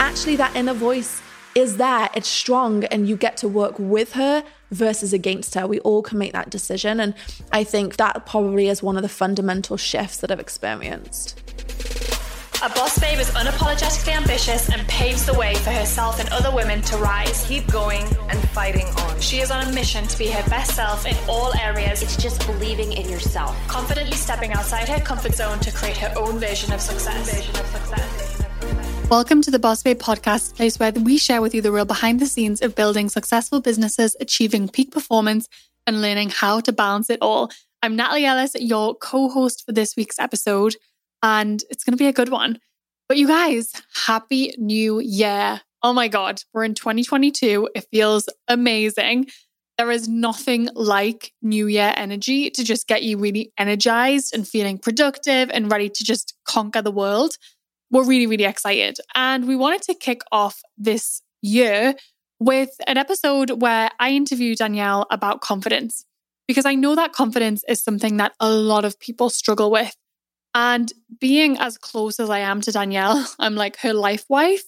actually that inner voice is there, it's strong, and you get to work with her versus against her. We all can make that decision. And I think that probably is one of the fundamental shifts that I've experienced. A boss babe is unapologetically ambitious and paves the way for herself and other women to rise. Keep going and fighting on. She is on a mission to be her best self in all areas. It's just believing in yourself. Confidently stepping outside her comfort zone to create her own version of success. Version of success. Welcome to the Boss Babe podcast, place where we share with you the real behind the scenes of building successful businesses, achieving peak performance, and learning how to balance it all. I'm Natalie Ellis, your co host for this week's episode and it's going to be a good one. But you guys, happy new year. Oh my God, we're in 2022. It feels amazing. There is nothing like new year energy to just get you really energized and feeling productive and ready to just conquer the world. We're really, really excited. And we wanted to kick off this year with an episode where I interview Danielle about confidence because I know that confidence is something that a lot of people struggle with. And being as close as I am to Danielle, I'm like her life wife.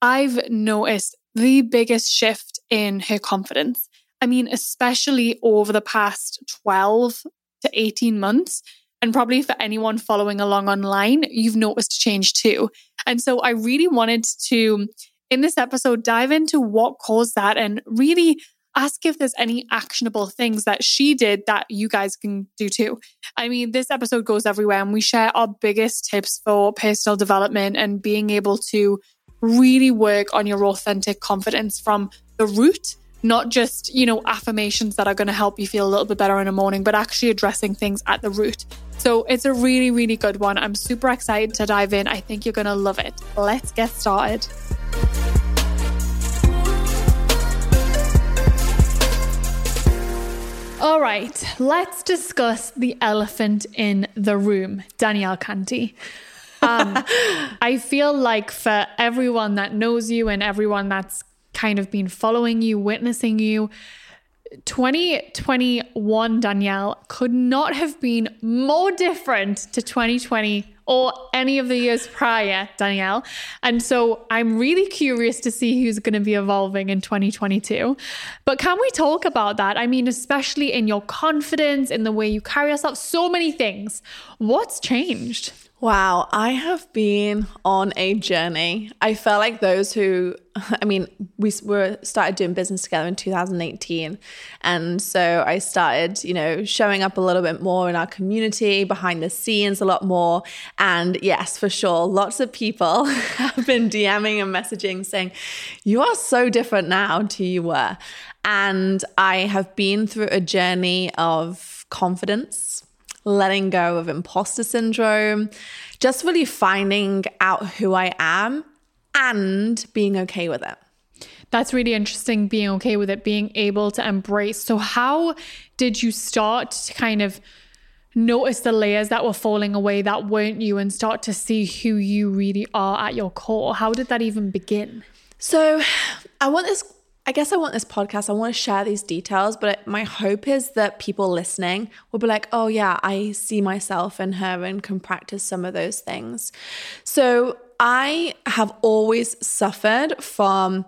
I've noticed the biggest shift in her confidence. I mean, especially over the past 12 to 18 months. And probably for anyone following along online, you've noticed a change too. And so I really wanted to, in this episode, dive into what caused that and really ask if there's any actionable things that she did that you guys can do too. I mean, this episode goes everywhere and we share our biggest tips for personal development and being able to really work on your authentic confidence from the root not just, you know, affirmations that are going to help you feel a little bit better in the morning, but actually addressing things at the root. So it's a really, really good one. I'm super excited to dive in. I think you're going to love it. Let's get started. All right, let's discuss the elephant in the room, Danielle Canty. Um, I feel like for everyone that knows you and everyone that's kind of been following you, witnessing you, 2021 Danielle could not have been more different to 2020 or any of the years prior, Danielle. And so I'm really curious to see who's going to be evolving in 2022. But can we talk about that? I mean, especially in your confidence, in the way you carry yourself, so many things. What's changed? Wow, I have been on a journey. I felt like those who, I mean, we were started doing business together in 2018, and so I started, you know, showing up a little bit more in our community, behind the scenes, a lot more. And yes, for sure, lots of people have been DMing and messaging saying, "You are so different now to you were," and I have been through a journey of confidence letting go of imposter syndrome, just really finding out who I am and being okay with it. That's really interesting, being okay with it, being able to embrace. So, how did you start to kind of notice the layers that were falling away that weren't you and start to see who you really are at your core? How did that even begin? So, I want this I guess I want this podcast, I want to share these details, but my hope is that people listening will be like, oh, yeah, I see myself in her and can practice some of those things. So I have always suffered from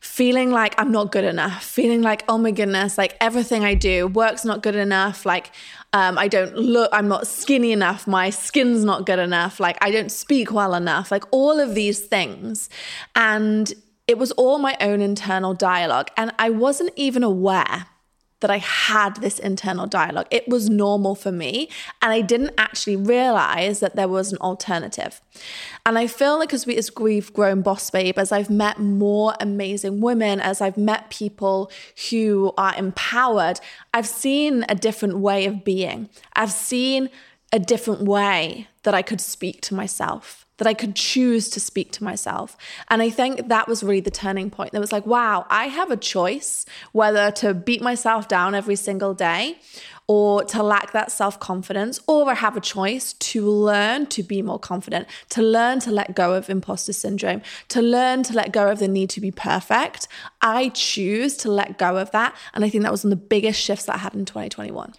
feeling like I'm not good enough, feeling like, oh my goodness, like everything I do, work's not good enough, like um, I don't look, I'm not skinny enough, my skin's not good enough, like I don't speak well enough, like all of these things. And it was all my own internal dialogue. And I wasn't even aware that I had this internal dialogue. It was normal for me. And I didn't actually realize that there was an alternative. And I feel like as, we, as we've grown Boss Babe, as I've met more amazing women, as I've met people who are empowered, I've seen a different way of being. I've seen a different way that I could speak to myself that I could choose to speak to myself. And I think that was really the turning point. That was like, wow, I have a choice whether to beat myself down every single day or to lack that self confidence, or I have a choice to learn to be more confident, to learn to let go of imposter syndrome, to learn to let go of the need to be perfect. I choose to let go of that. And I think that was one of the biggest shifts that I had in 2021.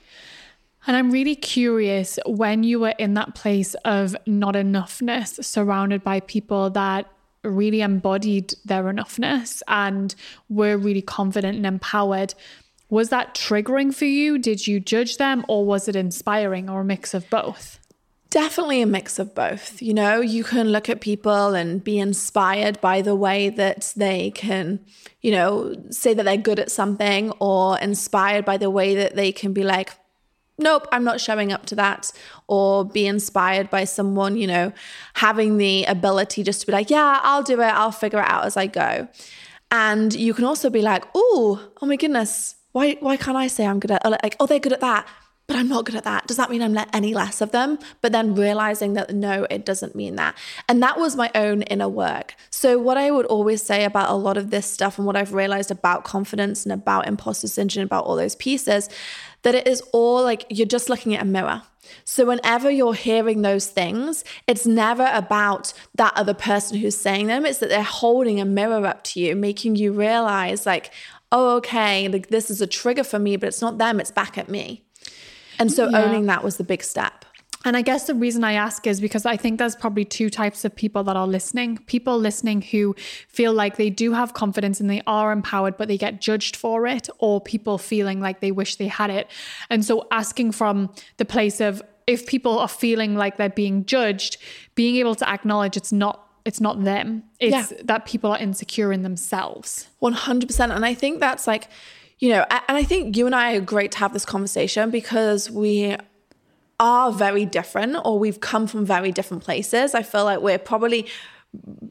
And I'm really curious when you were in that place of not enoughness, surrounded by people that really embodied their enoughness and were really confident and empowered. Was that triggering for you? Did you judge them or was it inspiring or a mix of both? Definitely a mix of both. You know, you can look at people and be inspired by the way that they can, you know, say that they're good at something or inspired by the way that they can be like, nope, I'm not showing up to that, or be inspired by someone, you know, having the ability just to be like, yeah, I'll do it, I'll figure it out as I go. And you can also be like, oh, oh my goodness, why why can't I say I'm good at like, oh, they're good at that but I'm not good at that. Does that mean I'm any less of them? But then realizing that no, it doesn't mean that. And that was my own inner work. So, what I would always say about a lot of this stuff and what I've realized about confidence and about imposter syndrome, about all those pieces, that it is all like you're just looking at a mirror. So, whenever you're hearing those things, it's never about that other person who's saying them. It's that they're holding a mirror up to you, making you realize, like, oh, okay, like this is a trigger for me, but it's not them, it's back at me. And so yeah. owning that was the big step. And I guess the reason I ask is because I think there's probably two types of people that are listening. People listening who feel like they do have confidence and they are empowered, but they get judged for it, or people feeling like they wish they had it. And so asking from the place of if people are feeling like they're being judged, being able to acknowledge it's not it's not them. It's yeah. that people are insecure in themselves. 100%. And I think that's like you know, and I think you and I are great to have this conversation because we are very different or we've come from very different places. I feel like we're probably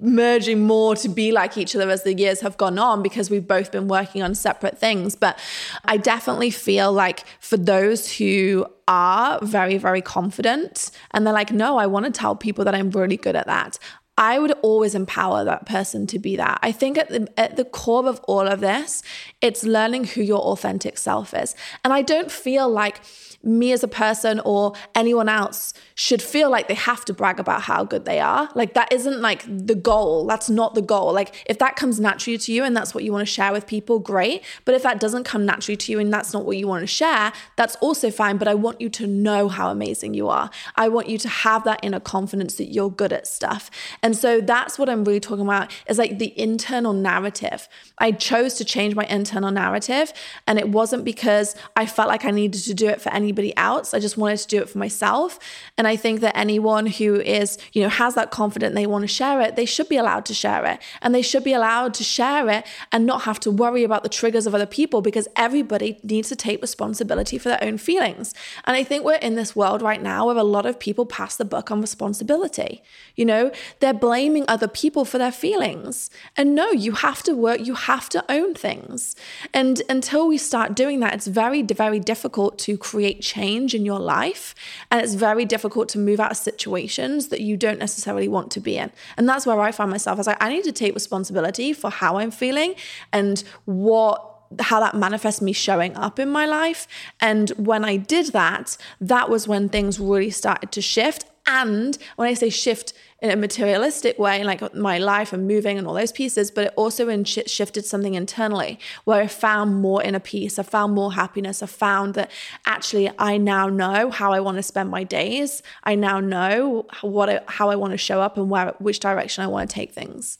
merging more to be like each other as the years have gone on because we've both been working on separate things. But I definitely feel like for those who are very, very confident and they're like, no, I want to tell people that I'm really good at that. I would always empower that person to be that. I think at the at the core of all of this, it's learning who your authentic self is. And I don't feel like me as a person or anyone else should feel like they have to brag about how good they are. Like that isn't like the goal. That's not the goal. Like if that comes naturally to you and that's what you want to share with people, great. But if that doesn't come naturally to you and that's not what you want to share, that's also fine. But I want you to know how amazing you are. I want you to have that inner confidence that you're good at stuff. And so that's what I'm really talking about is like the internal narrative. I chose to change my internal narrative and it wasn't because I felt like I needed to do it for anybody else. I just wanted to do it for myself. And I think that anyone who is, you know, has that confidence they want to share it, they should be allowed to share it. And they should be allowed to share it and not have to worry about the triggers of other people because everybody needs to take responsibility for their own feelings. And I think we're in this world right now where a lot of people pass the buck on responsibility. You know, they're blaming other people for their feelings. And no, you have to work, you have to own things. And until we start doing that, it's very, very difficult to create change in your life. And it's very difficult to move out of situations that you don't necessarily want to be in. And that's where I find myself. I was like, I need to take responsibility for how I'm feeling and what how that manifests me showing up in my life. And when I did that, that was when things really started to shift. And when I say shift in a materialistic way, like my life and moving and all those pieces, but it also in sh- shifted something internally where I found more inner peace. I found more happiness. I found that actually I now know how I want to spend my days. I now know what I, how I want to show up and where which direction I want to take things.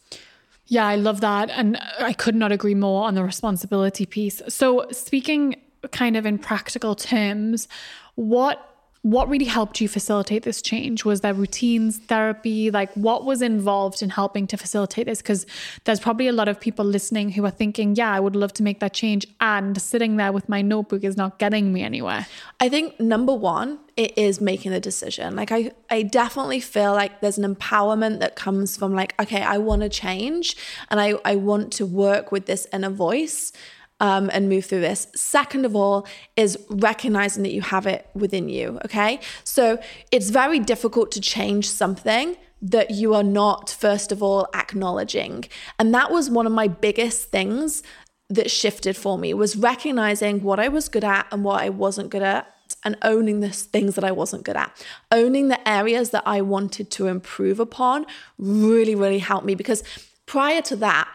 Yeah, I love that. And I could not agree more on the responsibility piece. So, speaking kind of in practical terms, what what really helped you facilitate this change? Was there routines, therapy? Like, what was involved in helping to facilitate this? Because there's probably a lot of people listening who are thinking, yeah, I would love to make that change. And sitting there with my notebook is not getting me anywhere. I think number one, it is making the decision. Like, I, I definitely feel like there's an empowerment that comes from, like, okay, I want to change and I, I want to work with this inner voice um, and move through this. Second of all, is recognizing that you have it within you. Okay. So it's very difficult to change something that you are not, first of all, acknowledging. And that was one of my biggest things that shifted for me was recognizing what I was good at and what I wasn't good at and owning the things that I wasn't good at. Owning the areas that I wanted to improve upon really, really helped me because prior to that,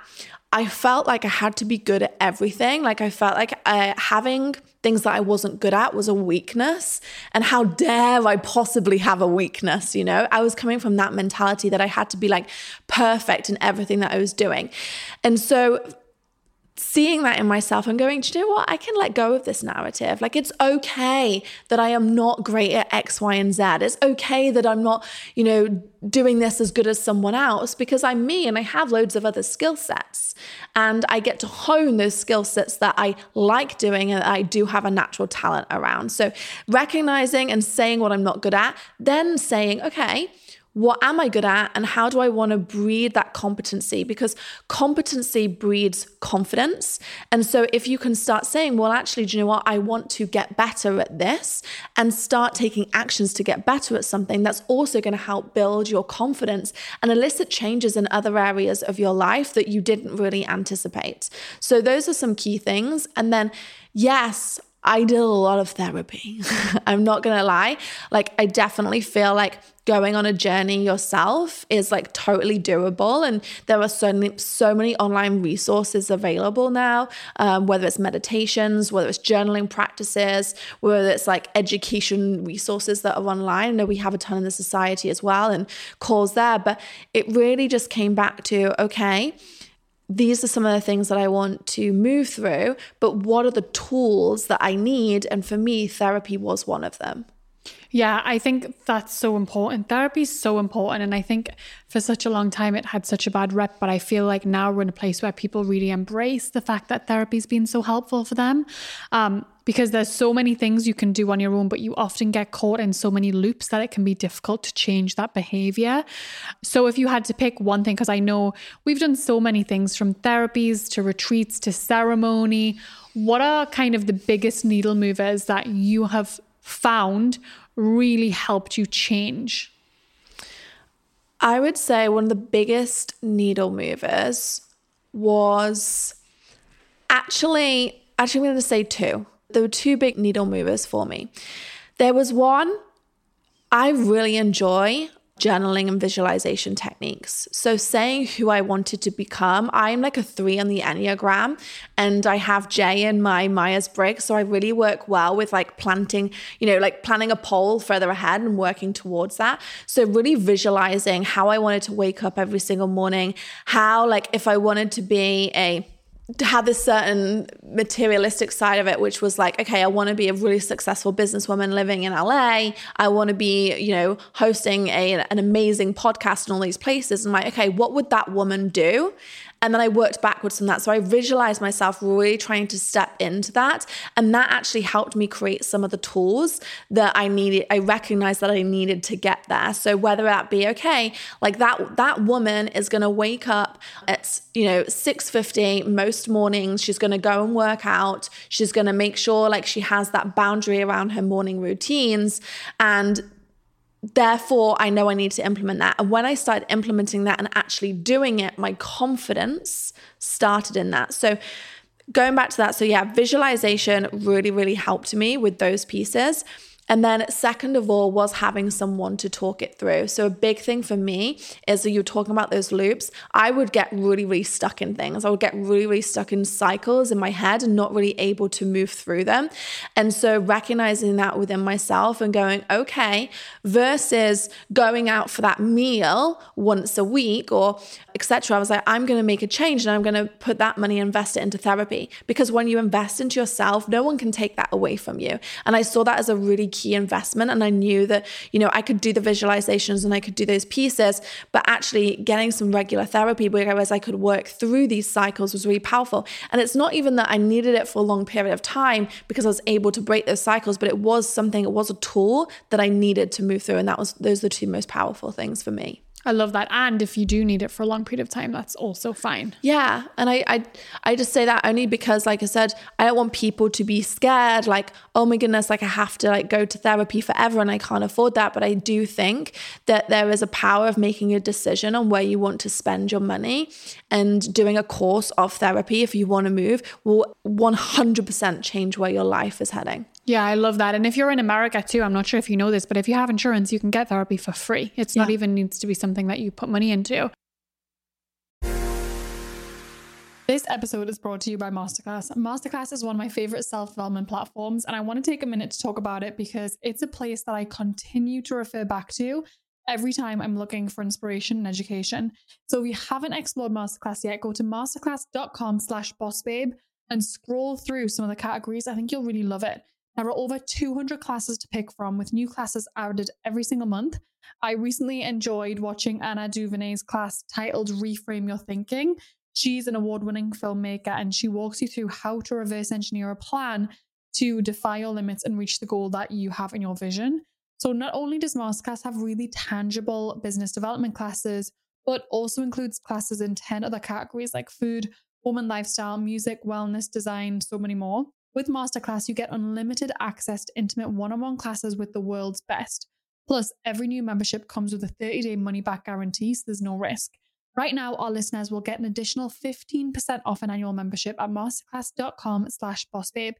I felt like I had to be good at everything. Like I felt like uh, having things that I wasn't good at was a weakness. And how dare I possibly have a weakness? You know, I was coming from that mentality that I had to be like perfect in everything that I was doing. And so seeing that in myself and going, do you know what? I can let go of this narrative. Like, it's okay that I am not great at X, Y, and Z. It's okay that I'm not, you know, doing this as good as someone else because I'm me and I have loads of other skill sets. And I get to hone those skill sets that I like doing and I do have a natural talent around. So, recognizing and saying what I'm not good at, then saying, okay, what am I good at and how do I want to breed that competency? Because competency breeds confidence. And so if you can start saying, well, actually, do you know what? I want to get better at this and start taking actions to get better at something, that's also going to help build your confidence and elicit changes in other areas of your life that you didn't really anticipate. So those are some key things. And then, yes, I did a lot of therapy. I'm not gonna lie. Like, I definitely feel like going on a journey yourself is like totally doable. And there are so many, so many online resources available now, um, whether it's meditations, whether it's journaling practices, whether it's like education resources that are online. I know we have a ton in the Société as well and calls there, but it really just came back to okay these are some of the things that I want to move through, but what are the tools that I need? And for me, therapy was one of them. Yeah, I think that's so important. Therapy is so important. And I think for such a long time it had such a bad rep, but I feel like now we're in a place where people really embrace the fact that therapy's been so helpful for them. Um, because there's so many things you can do on your own, but you often get caught in so many loops that it can be difficult to change that behavior. So, if you had to pick one thing, because I know we've done so many things from therapies to retreats to ceremony, what are kind of the biggest needle movers that you have found really helped you change? I would say one of the biggest needle movers was actually, actually, I'm going to say two. There were two big needle movers for me. There was one I really enjoy journaling and visualization techniques. So, saying who I wanted to become, I'm like a three on the Enneagram, and I have J in my Myers Briggs. So, I really work well with like planting, you know, like planning a pole further ahead and working towards that. So, really visualizing how I wanted to wake up every single morning, how, like, if I wanted to be a have this certain materialistic side of it, which was like, okay, I want to be a really successful businesswoman living in LA. I want to be, you know, hosting a, an amazing podcast in all these places. And like, okay, what would that woman do? And then I worked backwards from that. So I visualized myself really trying to step into that. And that actually helped me create some of the tools that I needed. I recognized that I needed to get there. So whether that be okay, like that that woman is gonna wake up at you know 6:50 most mornings. She's gonna go and work out. She's gonna make sure like she has that boundary around her morning routines. And therefore I know I need to implement that. And when I started implementing that and actually doing it, my confidence started in that. So going back to that, so yeah, visualization really, really helped me with those pieces. And then, second of all, was having someone to talk it through. So, a big thing for me is that you're talking about those loops. I would get really, really stuck in things. I would get really, really stuck in cycles in my head and not really able to move through them. And so, recognizing that within myself and going, okay, versus going out for that meal once a week or etc. I was like, I'm going to make a change and I'm going to put that money, invest it into therapy. Because when you invest into yourself, no one can take that away from you. And I saw that as a really key investment. And I knew that, you know, I could do the visualizations and I could do those pieces, but actually getting some regular therapy whereas I could work through these cycles was really powerful. And it's not even that I needed it for a long period of time because I was able to break those cycles, but it was something, it was a tool that I needed to move through. And that was, those are the two most powerful things for me. I love that. And if you do need it for a long period of time, that's also fine. Yeah. And I, I I just say that only because like I said, I don't want people to be scared, like, oh my goodness, like I have to like go to therapy forever and I can't afford that. But I do think that there is a power of making a decision on where you want to spend your money and doing a course of therapy if you want to move will 100% change where your life is heading. Yeah, I love that. And if you're in America too, I'm not sure if you know this, but if you have insurance, you can get therapy for free. It's yeah. not even needs to be something that you put money into. This episode is brought to you by Masterclass. Masterclass is one of my favorite self development platforms, and I want to take a minute to talk about it because it's a place that I continue to refer back to every time I'm looking for inspiration and education. So if you haven't explored Masterclass yet, go to masterclass.com slash bossbabe and scroll through some of the categories. I think you'll really love it. There are over 200 classes to pick from, with new classes added every single month. I recently enjoyed watching Ava DuVernay's class titled Reframe Your Thinking, She's an award winning filmmaker and she walks you through how to reverse engineer a plan to defy your limits and reach the goal that you have in your vision. So, not only does Masterclass have really tangible business development classes, but also includes classes in 10 other categories like food, home and lifestyle, music, wellness, design, so many more. With Masterclass, you get unlimited access to intimate one on one classes with the world's best. Plus, every new membership comes with a 30 day money back guarantee, so there's no risk. Right now, our listeners will get an additional 15% off an annual membership at masterclass.com slash bossbabe.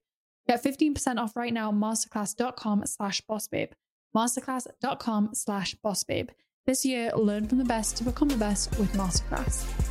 Get 15% off right now, masterclass.com slash bossbabe. Masterclass.com slash bossbabe. This year, learn from the best to become the best with Masterclass.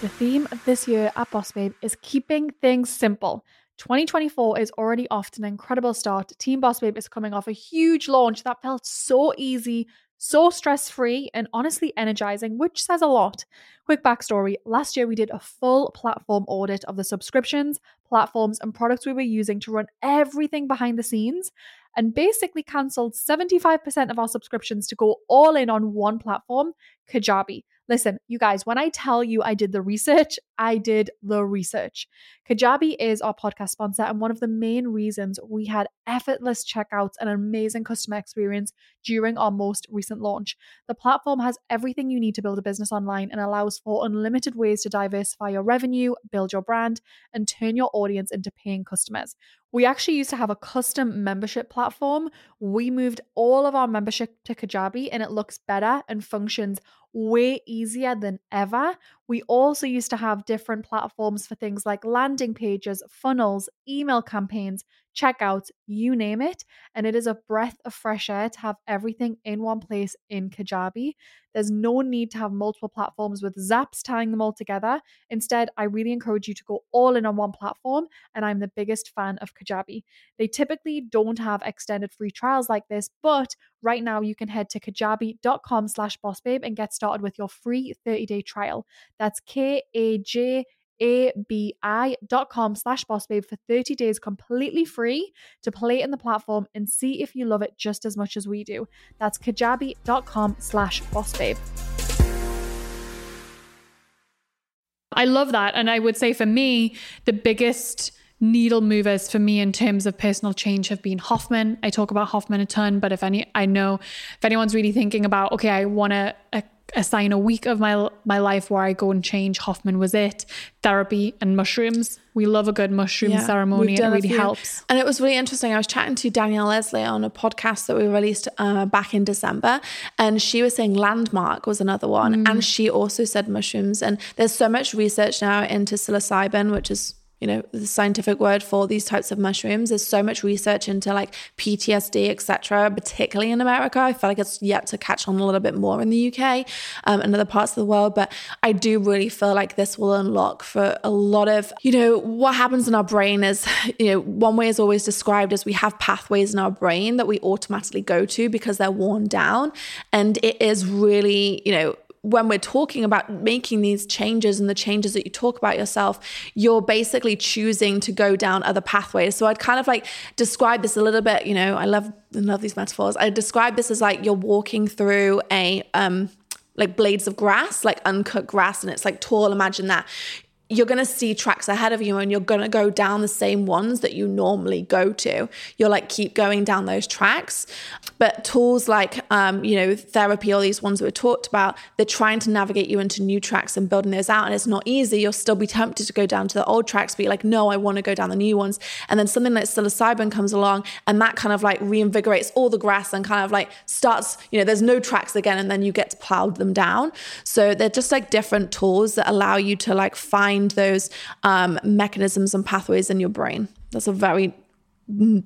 The theme of this year at Boss Babe is keeping things simple. 2024 is already off to an incredible start. Team Boss Babe is coming off a huge launch that felt so easy, so stress free, and honestly energizing, which says a lot. Quick backstory last year, we did a full platform audit of the subscriptions, platforms, and products we were using to run everything behind the scenes, and basically cancelled 75% of our subscriptions to go all in on one platform, Kajabi. Listen, you guys, when I tell you I did the research, I did the research. Kajabi is our podcast sponsor and one of the main reasons we had effortless checkouts and amazing customer experience during our most recent launch. The platform has everything you need to build a business online and allows for unlimited ways to diversify your revenue, build your brand, and turn your audience into paying customers. We actually used to have a custom membership platform. We moved all of our membership to Kajabi and it looks better and functions way easier than ever. We also used to have different platforms for things like landing pages, funnels, email campaigns, checkouts, you name it. And it is a breath of fresh air to have everything in one place in Kajabi. There's no need to have multiple platforms with zaps tying them all together. Instead, I really encourage you to go all in on one platform, and I'm the biggest fan of Kajabi. They typically don't have extended free trials like this, but right now you can head to kajabi.com slash bossbabe and get started with your free 30-day trial. That's K-A-J abi.com slash bossbabe for 30 days completely free to play in the platform and see if you love it just as much as we do. That's kajabi.com slash bossbabe. I love that. And I would say for me, the biggest needle movers for me in terms of personal change have been Hoffman. I talk about Hoffman a ton, but if any, I know if anyone's really thinking about, okay, I want to uh, assign a week of my my life where I go and change. Hoffman was it. Therapy and mushrooms. We love a good mushroom yeah, ceremony. It really helps. And it was really interesting. I was chatting to Danielle Leslie on a podcast that we released uh, back in December, and she was saying landmark was another one, mm. and she also said mushrooms. And there's so much research now into psilocybin, which is you know the scientific word for these types of mushrooms. There's so much research into like ptsd etc particularly in america. I feel like it's yet to catch on a little bit more in the uk um, and other parts of the world but i do really feel like this will unlock for a lot of you know what happens in our brain is you know one way is always described as we have pathways in our brain that we automatically go to because they're worn down. And it is really you know when we're talking about making these changes and the changes that you talk about yourself, you're basically choosing to go down other pathways. So I'd kind of like describe this a little bit, you know, I love love these metaphors. I describe this as like you're walking through a um like blades of grass, like uncut grass, and it's like tall. Imagine that you're going to see tracks ahead of you and you're going to go down the same ones that you normally go to. You'll like keep going down those tracks. But tools like, um, you know, therapy, all these ones that we talked about, they're trying to navigate you into new tracks and building those out. And it's not easy. You'll still be tempted to go down to the old tracks, but you're like, no, I want to go down the new ones. And then something like psilocybin comes along and that kind of like reinvigorates all the grass and kind of like starts, you know, there's no tracks again. And then you get to plow them down. So they're just like different tools that allow you to like find find those um, mechanisms and pathways in your brain. That's a very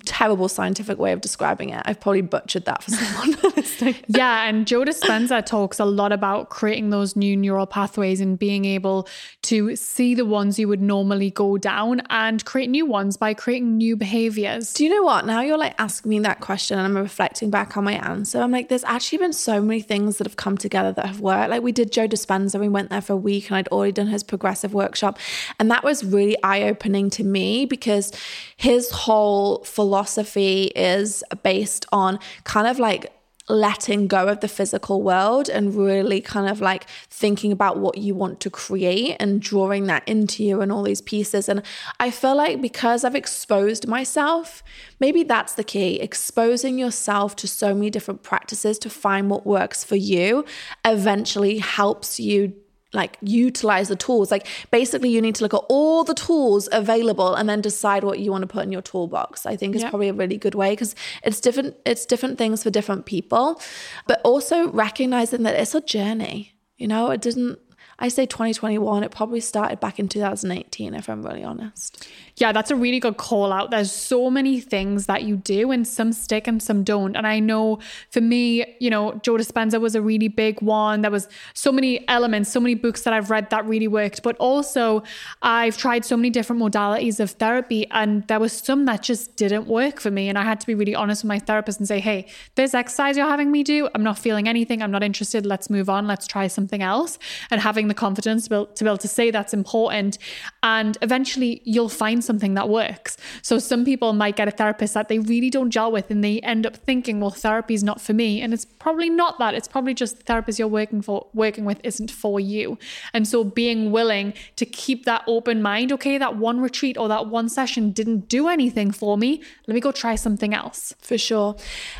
terrible scientific way of describing it. I've probably butchered that for someone. Yeah, and Joe Dispenza talks a lot about creating those new neural pathways and being able to see the ones you would normally go down and create new ones by creating new behaviors. Do you know what? Now you're like asking me that question and I'm reflecting back on my answer. I'm like, there's actually been so many things that have come together that have worked. Like we did Joe Dispenza, we went there for a week and I'd already done his progressive workshop. And that was really eye opening to me because his whole philosophy is based on kind of like letting go of the physical world and really kind of like thinking about what you want to create and drawing that into you and all these pieces. And I feel like because I've exposed myself, maybe that's the key exposing yourself to so many different practices to find what works for you eventually helps you like utilize the tools. Like basically you need to look at all the tools available and then decide what you want to put in your toolbox. I think is yep. probably a really good way because it's different it's different things for different people. But also recognizing that it's a journey. You know, it didn't I say 2021, it probably started back in 2018, if I'm really honest. Yeah, that's a really good call out. There's so many things that you do, and some stick and some don't. And I know for me, you know, Joe Dispenza was a really big one. There was so many elements, so many books that I've read that really worked. But also, I've tried so many different modalities of therapy, and there was some that just didn't work for me. And I had to be really honest with my therapist and say, hey, this exercise you're having me do, I'm not feeling anything. I'm not interested. Let's move on. Let's try something else. And having the confidence to be, able, to be able to say that's important. And eventually, you'll find something that works. So some people might get a therapist that they really don't gel with and they end up thinking, well, therapy is not for me. And it's probably not that. It's probably just the therapist you're working for working with isn't for you. And so being willing to keep that open mind, okay, that one retreat or that one session didn't do anything for me. Let me go try something else. For sure.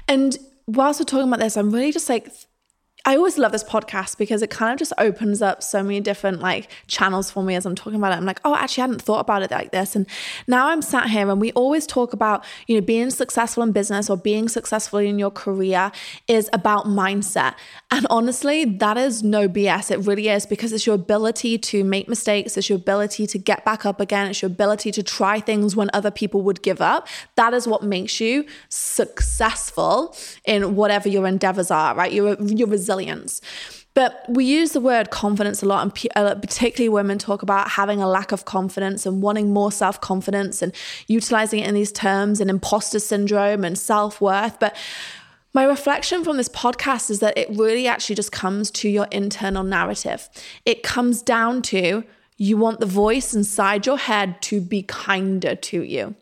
And whilst we're talking about this, I'm really just like I always love this podcast because it kind of just opens up so many different like channels for me as I'm talking about it. I'm like, oh, actually, I hadn't thought about it like this. And now I'm sat here and we always talk about, you know, being successful in business or being successful in your career is about mindset. And honestly, that is no BS. It really is because it's your ability to make mistakes, it's your ability to get back up again, it's your ability to try things when other people would give up. That is what makes you successful in whatever your endeavors are, right? You're, you're resilient resilience. But we use the word confidence a lot, and uh, particularly women talk about having a lack of confidence and wanting more self confidence and utilizing it in these terms and imposter syndrome and self worth. But my reflection from this podcast is that it really actually just comes to your internal narrative. It comes down to you want the voice inside your head to be kinder to you.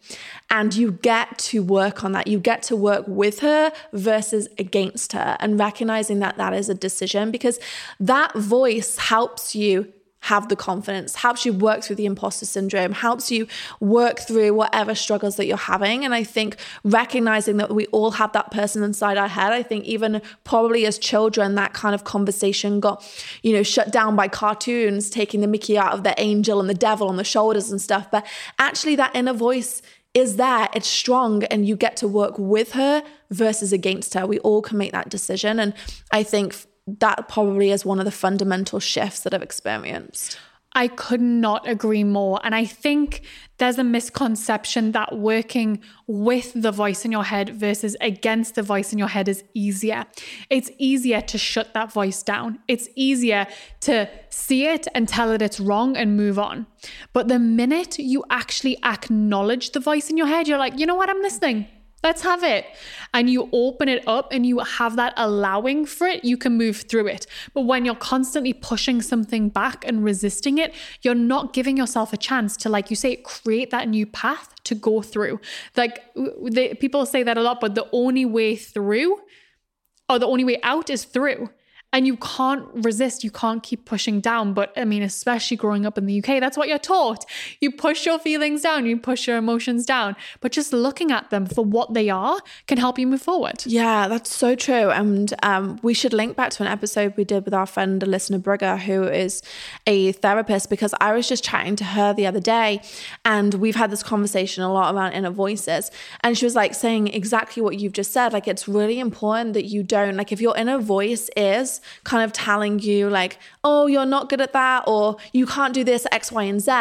And you get to work on that. You get to work with her versus against her and recognizing that that is a decision because that voice helps you have the confidence, helps you work through the imposter syndrome, helps you work through whatever struggles that you're having. And I think recognizing that we all have that person inside our head, I think even probably as children, that kind of conversation got, you know, shut down by cartoons, taking the Mickey out of the angel and the devil on the shoulders and stuff. But actually, that inner voice is there, it's strong, and you get to work with her versus against her. We all can make that decision. And I think that probably is one of the fundamental shifts that I've experienced. I could not agree more. And I think there's a misconception that working with the voice in your head versus against the voice in your head is easier. It's easier to shut that voice down. It's easier to see it and tell it it's wrong and move on. But the minute you actually acknowledge the voice in your head, you're like, you know what? I'm listening. Let's have it. And you open it up and you have that allowing for it, you can move through it. But when you're constantly pushing something back and resisting it, you're not giving yourself a chance to, like you say, create that new path to go through. Like they, people say that a lot, but the only way through or the only way out is through and you can't resist you can't keep pushing down. But i mean especially growing up in the uk that's what you're taught. You push your feelings down you push your emotions down. But just looking at them for what they are can help you move forward. Yeah that's so true. And um, we should link back to an episode we did with our friend Alyssa Nobriga who is a therapist because I was just chatting to her the other day and we've had this conversation a lot around inner voices. And she was like saying exactly what you've just said. Like it's really important that you don't like if your inner voice is kind of telling you, like, oh, you're not good at that, or you can't do this, X, Y, and Z.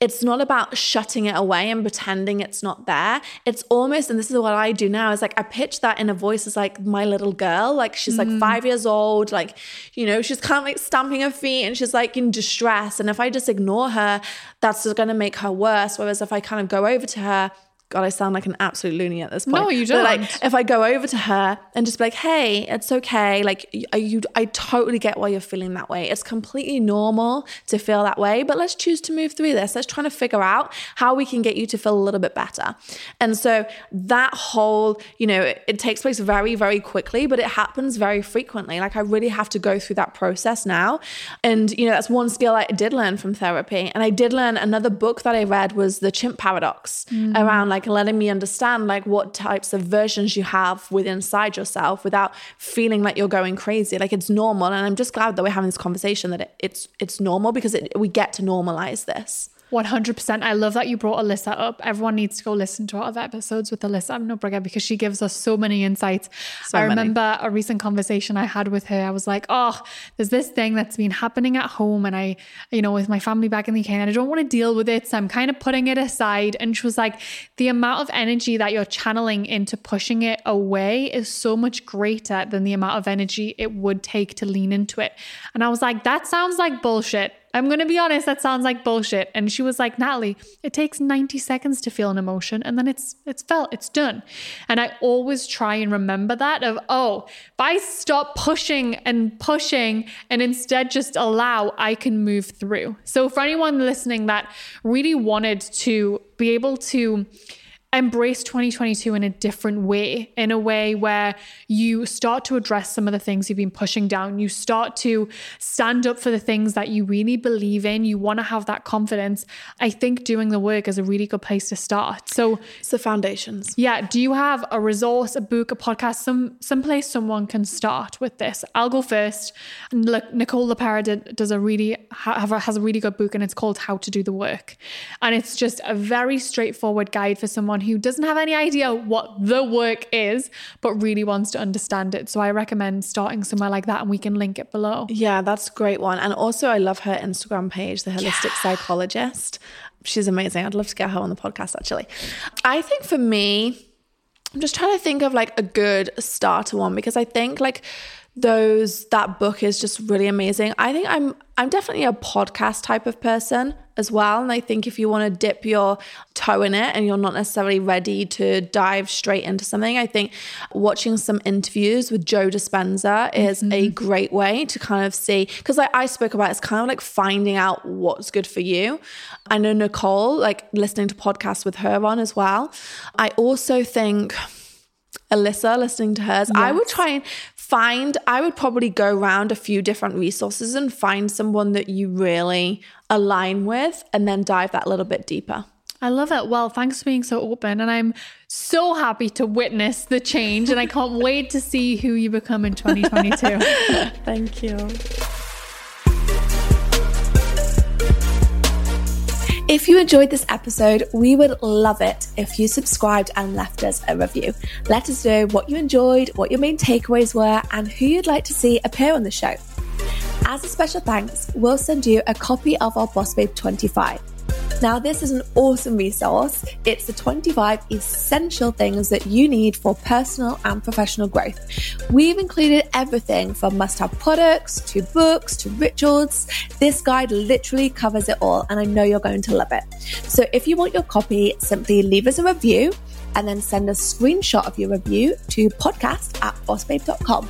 It's not about shutting it away and pretending it's not there. It's almost, and this is what I do now, is like I pitch that in a voice as like my little girl. Like she's like mm. five years old, like, you know, she's kind of like stamping her feet and she's like in distress. And if I just ignore her, that's going to make her worse. Whereas if I kind of go over to her, God, I sound like an absolute loony at this point. No, you But, like, don't. if I go over to her and just be like, "Hey, it's okay. Like, I, you, I totally get why you're feeling that way. It's completely normal to feel that way. But let's choose to move through this. Let's try to figure out how we can get you to feel a little bit better." And so that whole, you know, it, it takes place very, very quickly, but it happens very frequently. Like, I really have to go through that process now. And you know, that's one skill I did learn from therapy. And I did learn another book that I read was the Chimp Paradox mm. around like letting me understand like what types of versions you have within inside yourself without feeling like you're going crazy. Like it's normal. And I'm just glad that we're having this conversation that it, it's it's normal because it, we get to normalize this. 100%. I love that you brought Alyssa up. Everyone needs to go listen to our other episodes with Alyssa Nobriga because she gives us so many insights. So I many. remember a recent conversation I had with her. I was like, oh, there's this thing that's been happening at home and I, you know, with my family back in the UK and I don't want to deal with it. So I'm kind of putting it aside. And she was like, the amount of energy that you're channeling into pushing it away is so much greater than the amount of energy it would take to lean into it. And I was like, that sounds like bullshit. I'm going to be honest, that sounds like bullshit. And she was like, Natalie, it takes 90 seconds to feel an emotion and then it's it's felt, it's done. And I always try and remember that of, oh, if I stop pushing and pushing and instead just allow, I can move through. So for anyone listening that really wanted to be able to embrace 2022 in a different way, in a way where you start to address some of the things you've been pushing down. You start to stand up for the things that you really believe in. You want to have that confidence. I think doing the work is a really good place to start. So, It's the foundations. yeah, do you have a resource, a book, a podcast, some someplace someone can start with this? I'll go first. Look, Nicole LePera did, does a really have a, has a really good book, and it's called How to Do the Work, and it's just a very straightforward guide for someone who doesn't have any idea what the work is, but really wants to understand it. So I recommend starting somewhere like that, and we can link it below. Yeah, that's a great one. And also, I love her Instagram page, The Holistic Psychologist. She's amazing. I'd love to get her on the podcast, actually. I think for me, I'm just trying to think of like a good starter one because I think like those that book is just really amazing. I think I'm I'm definitely a podcast type of person as well and I think if you want to dip your toe in it and you're not necessarily ready to dive straight into something, I think watching some interviews with Joe Dispenza is a mm-hmm. great way to kind of see because like I spoke about it's kind of like finding out what's good for you. I know Nicole like listening to podcasts with her on as well. I also think Alyssa listening to hers, I would try and find, I would probably go around a few different resources and find someone that you really align with and then dive that little bit deeper. I love it. Well, thanks for being so open. And I'm so happy to witness the change. And I can't wait to see who you become in 2022. Thank you. If you enjoyed this episode, we would love it if you subscribed and left us a review. Let us know what you enjoyed, what your main takeaways were, and who you'd like to see appear on the show. As a special thanks, we'll send you a copy of our Boss Babe 25. Now, this is an awesome resource. It's the 25 essential things that you need for personal and professional growth. We've included everything from must have products to books to rituals. This guide literally covers it all, and I know you're going to love it. So, if you want your copy, simply leave us a review and then send a screenshot of your review to podcast at bossbabe.com.